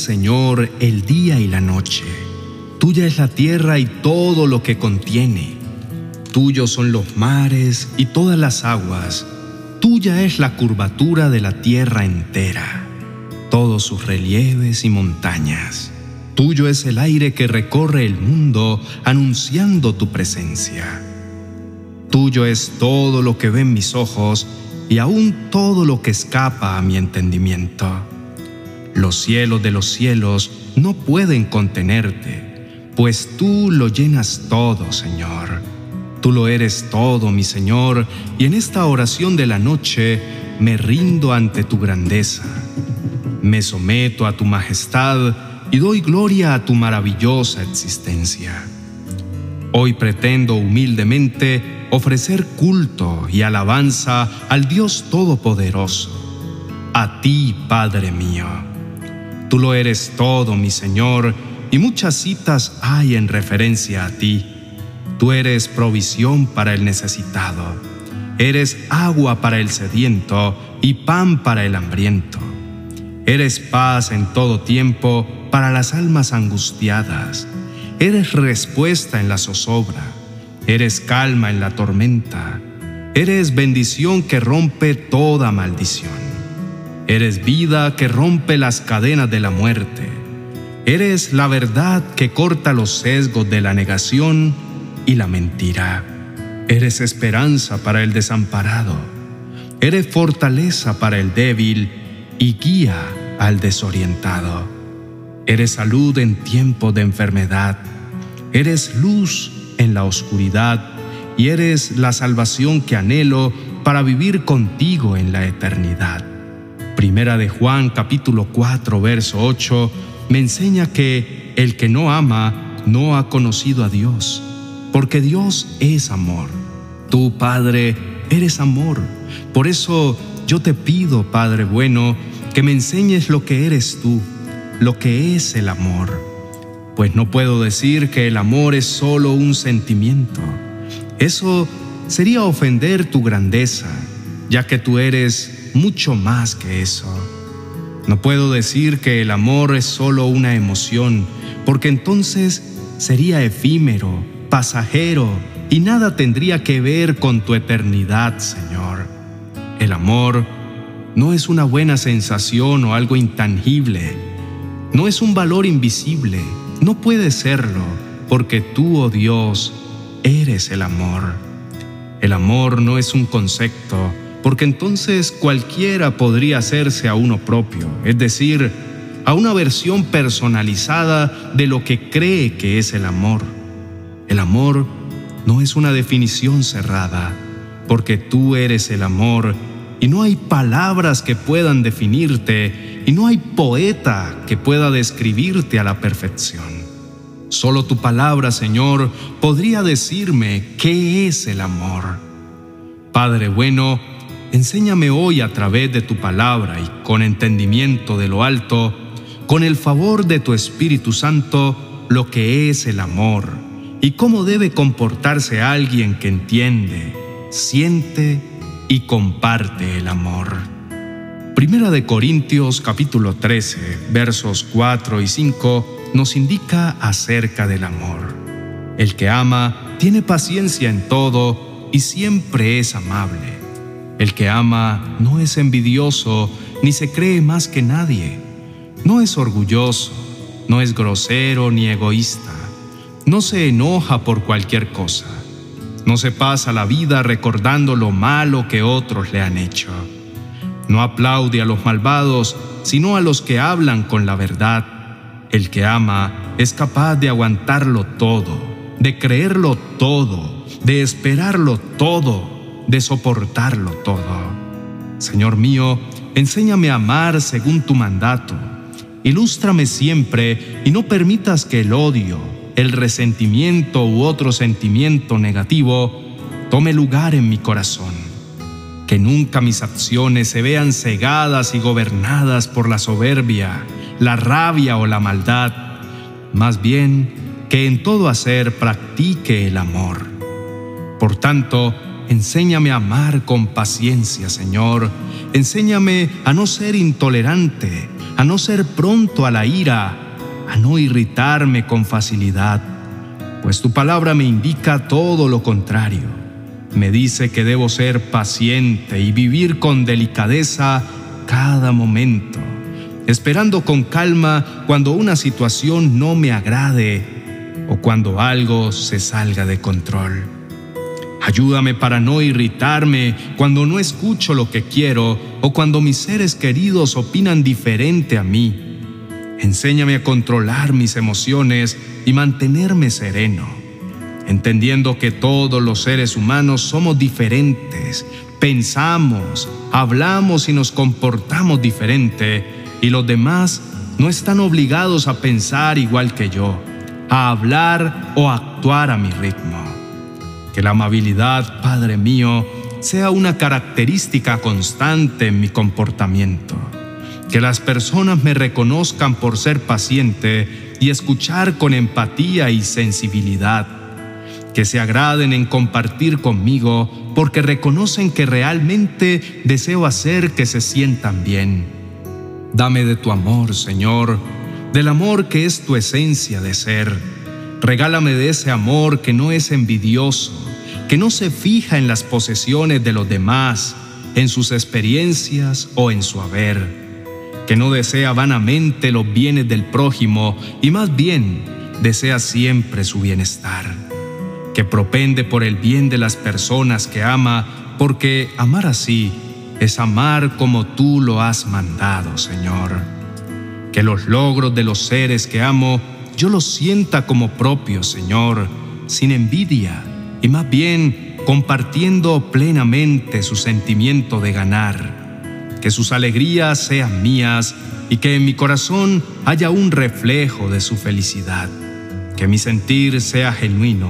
Señor, el día y la noche. Tuya es la tierra y todo lo que contiene. Tuyos son los mares y todas las aguas. Tuya es la curvatura de la tierra entera, todos sus relieves y montañas. Tuyo es el aire que recorre el mundo anunciando tu presencia. Tuyo es todo lo que ven mis ojos y aún todo lo que escapa a mi entendimiento. Los cielos de los cielos no pueden contenerte, pues tú lo llenas todo, Señor. Tú lo eres todo, mi Señor, y en esta oración de la noche me rindo ante tu grandeza. Me someto a tu majestad y doy gloria a tu maravillosa existencia. Hoy pretendo humildemente ofrecer culto y alabanza al Dios Todopoderoso, a ti, Padre mío. Tú lo eres todo, mi Señor, y muchas citas hay en referencia a ti. Tú eres provisión para el necesitado, eres agua para el sediento y pan para el hambriento. Eres paz en todo tiempo para las almas angustiadas. Eres respuesta en la zozobra. Eres calma en la tormenta. Eres bendición que rompe toda maldición. Eres vida que rompe las cadenas de la muerte. Eres la verdad que corta los sesgos de la negación y la mentira. Eres esperanza para el desamparado. Eres fortaleza para el débil y guía al desorientado. Eres salud en tiempo de enfermedad. Eres luz en la oscuridad y eres la salvación que anhelo para vivir contigo en la eternidad. Primera de Juan capítulo 4 verso 8 me enseña que el que no ama no ha conocido a Dios, porque Dios es amor. Tú, Padre, eres amor. Por eso yo te pido, Padre bueno, que me enseñes lo que eres tú, lo que es el amor. Pues no puedo decir que el amor es solo un sentimiento. Eso sería ofender tu grandeza, ya que tú eres mucho más que eso. No puedo decir que el amor es solo una emoción, porque entonces sería efímero, pasajero y nada tendría que ver con tu eternidad, Señor. El amor no es una buena sensación o algo intangible. No es un valor invisible. No puede serlo, porque tú, oh Dios, eres el amor. El amor no es un concepto, porque entonces cualquiera podría hacerse a uno propio, es decir, a una versión personalizada de lo que cree que es el amor. El amor no es una definición cerrada, porque tú eres el amor y no hay palabras que puedan definirte y no hay poeta que pueda describirte a la perfección. Solo tu palabra, Señor, podría decirme qué es el amor. Padre bueno, enséñame hoy a través de tu palabra y con entendimiento de lo alto, con el favor de tu Espíritu Santo, lo que es el amor y cómo debe comportarse alguien que entiende, siente y comparte el amor. Primera de Corintios capítulo 13, versos 4 y 5 nos indica acerca del amor. El que ama tiene paciencia en todo y siempre es amable. El que ama no es envidioso ni se cree más que nadie. No es orgulloso, no es grosero ni egoísta. No se enoja por cualquier cosa no se pasa la vida recordando lo malo que otros le han hecho. No aplaude a los malvados, sino a los que hablan con la verdad. El que ama es capaz de aguantarlo todo, de creerlo todo, de esperarlo todo, de soportarlo todo. Señor mío, enséñame a amar según tu mandato. Ilústrame siempre y no permitas que el odio, el resentimiento u otro sentimiento negativo tome lugar en mi corazón. Que nunca mis acciones se vean cegadas y gobernadas por la soberbia, la rabia o la maldad. Más bien, que en todo hacer practique el amor. Por tanto, enséñame a amar con paciencia, Señor. Enséñame a no ser intolerante, a no ser pronto a la ira, a no irritarme con facilidad, pues tu palabra me indica todo lo contrario. Me dice que debo ser paciente y vivir con delicadeza cada momento, esperando con calma cuando una situación no me agrade o cuando algo se salga de control. Ayúdame para no irritarme cuando no escucho lo que quiero o cuando mis seres queridos opinan diferente a mí. Enséñame a controlar mis emociones y mantenerme sereno, entendiendo que todos los seres humanos somos diferentes, pensamos, hablamos y nos comportamos diferente, y los demás no están obligados a pensar igual que yo, a hablar o actuar a mi ritmo. Que la amabilidad, Padre mío, sea una característica constante en mi comportamiento. Que las personas me reconozcan por ser paciente y escuchar con empatía y sensibilidad. Que se agraden en compartir conmigo porque reconocen que realmente deseo hacer que se sientan bien. Dame de tu amor, Señor, del amor que es tu esencia de ser. Regálame de ese amor que no es envidioso, que no se fija en las posesiones de los demás, en sus experiencias o en su haber, que no desea vanamente los bienes del prójimo y más bien desea siempre su bienestar, que propende por el bien de las personas que ama, porque amar así es amar como tú lo has mandado, Señor. Que los logros de los seres que amo yo los sienta como propios, Señor, sin envidia y más bien compartiendo plenamente su sentimiento de ganar. Que sus alegrías sean mías y que en mi corazón haya un reflejo de su felicidad. Que mi sentir sea genuino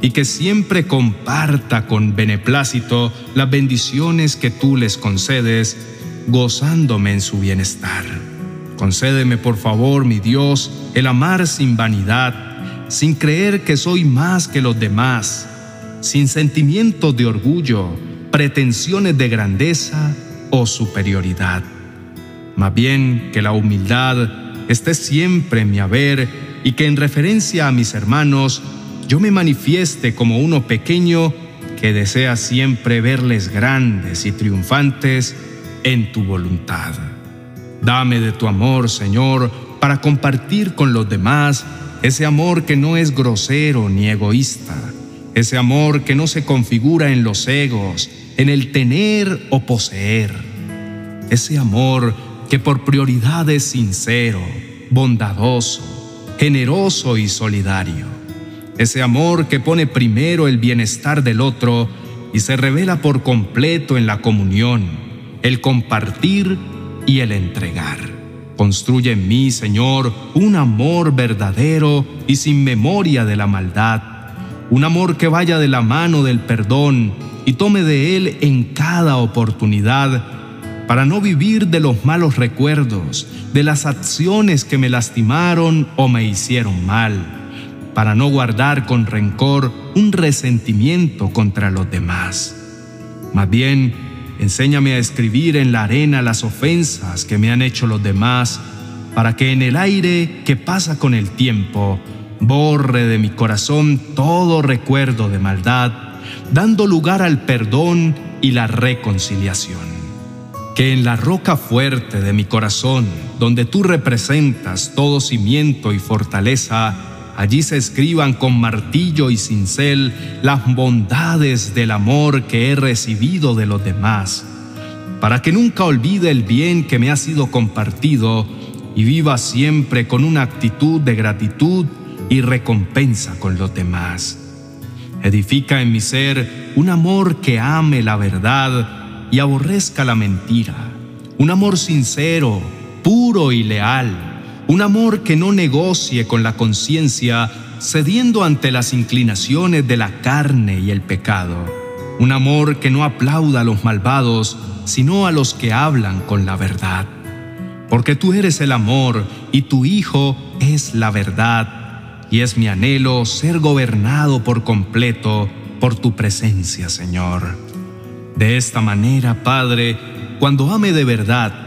y que siempre comparta con beneplácito las bendiciones que tú les concedes, gozándome en su bienestar. Concédeme, por favor, mi Dios, el amar sin vanidad, sin creer que soy más que los demás, sin sentimientos de orgullo, pretensiones de grandeza o superioridad. Más bien que la humildad esté siempre en mi haber y que en referencia a mis hermanos yo me manifieste como uno pequeño que desea siempre verles grandes y triunfantes en tu voluntad. Dame de tu amor, Señor, para compartir con los demás ese amor que no es grosero ni egoísta, ese amor que no se configura en los egos, en el tener o poseer, ese amor que por prioridad es sincero, bondadoso, generoso y solidario ese amor que pone primero el bienestar del otro y se revela por completo en la comunión, el compartir y el entregar. Construye en mí, Señor, un amor verdadero y sin memoria de la maldad, un amor que vaya de la mano del perdón y tome de él en cada oportunidad para no vivir de los malos recuerdos, de las acciones que me lastimaron o me hicieron mal para no guardar con rencor un resentimiento contra los demás. Más bien, enséñame a escribir en la arena las ofensas que me han hecho los demás, para que en el aire que pasa con el tiempo borre de mi corazón todo recuerdo de maldad, dando lugar al perdón y la reconciliación. Que en la roca fuerte de mi corazón, donde tú representas todo cimiento y fortaleza, allí se escriban con martillo y cincel las bondades del amor que he recibido de los demás, para que nunca olvide el bien que me ha sido compartido y viva siempre con una actitud de gratitud y recompensa con los demás. Edifica en mi ser un amor que ame la verdad y aborrezca la mentira, un amor sincero, puro y leal un amor que no negocie con la conciencia, cediendo ante las inclinaciones de la carne y el pecado. Un amor que no aplauda a los malvados, sino a los que hablan con la verdad. Porque tú eres el amor y tu Hijo es la verdad, y es mi anhelo ser gobernado por completo por tu presencia, Señor. De esta manera, Padre, cuando ame de verdad,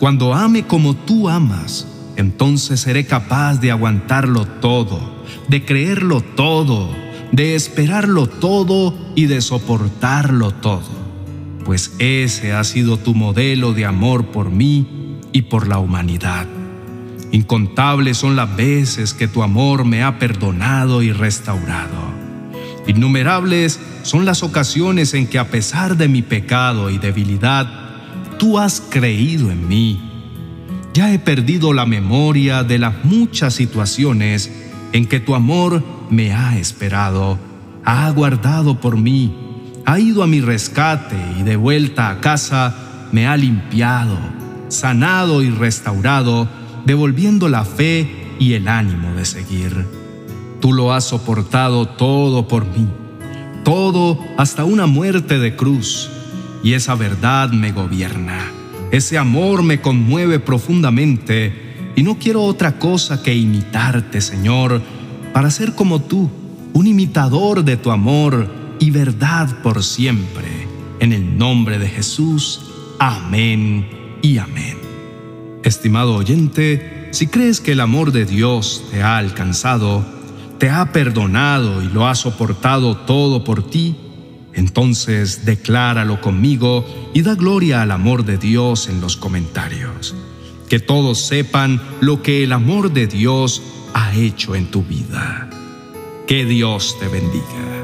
Cuando ame como tú amas, entonces seré capaz de aguantarlo todo, de creerlo todo, de esperarlo todo y de soportarlo todo. Pues ese ha sido tu modelo de amor por mí y por la humanidad. Incontables son las veces que tu amor me ha perdonado y restaurado. Innumerables son las ocasiones en que a pesar de mi pecado y debilidad, tú has creído en mí. Ya he perdido la memoria de las muchas situaciones en que tu amor me ha esperado, ha aguardado por mí, ha ido a mi rescate y de vuelta a casa me ha limpiado, sanado y restaurado, devolviendo la fe y el ánimo de seguir. Tú lo has soportado todo por mí, todo hasta una muerte de cruz, y esa verdad me gobierna. Ese amor me conmueve profundamente y no quiero otra cosa que imitarte, Señor, para ser como tú, un imitador de tu amor y verdad por siempre. En el nombre de Jesús, amén y amén. Estimado oyente, si crees que el amor de Dios te ha alcanzado, te ha perdonado y lo ha soportado todo por ti, entonces decláralo conmigo y da gloria al amor de Dios en los comentarios. Que todos sepan lo que el amor de Dios ha hecho en tu vida. Que Dios te bendiga.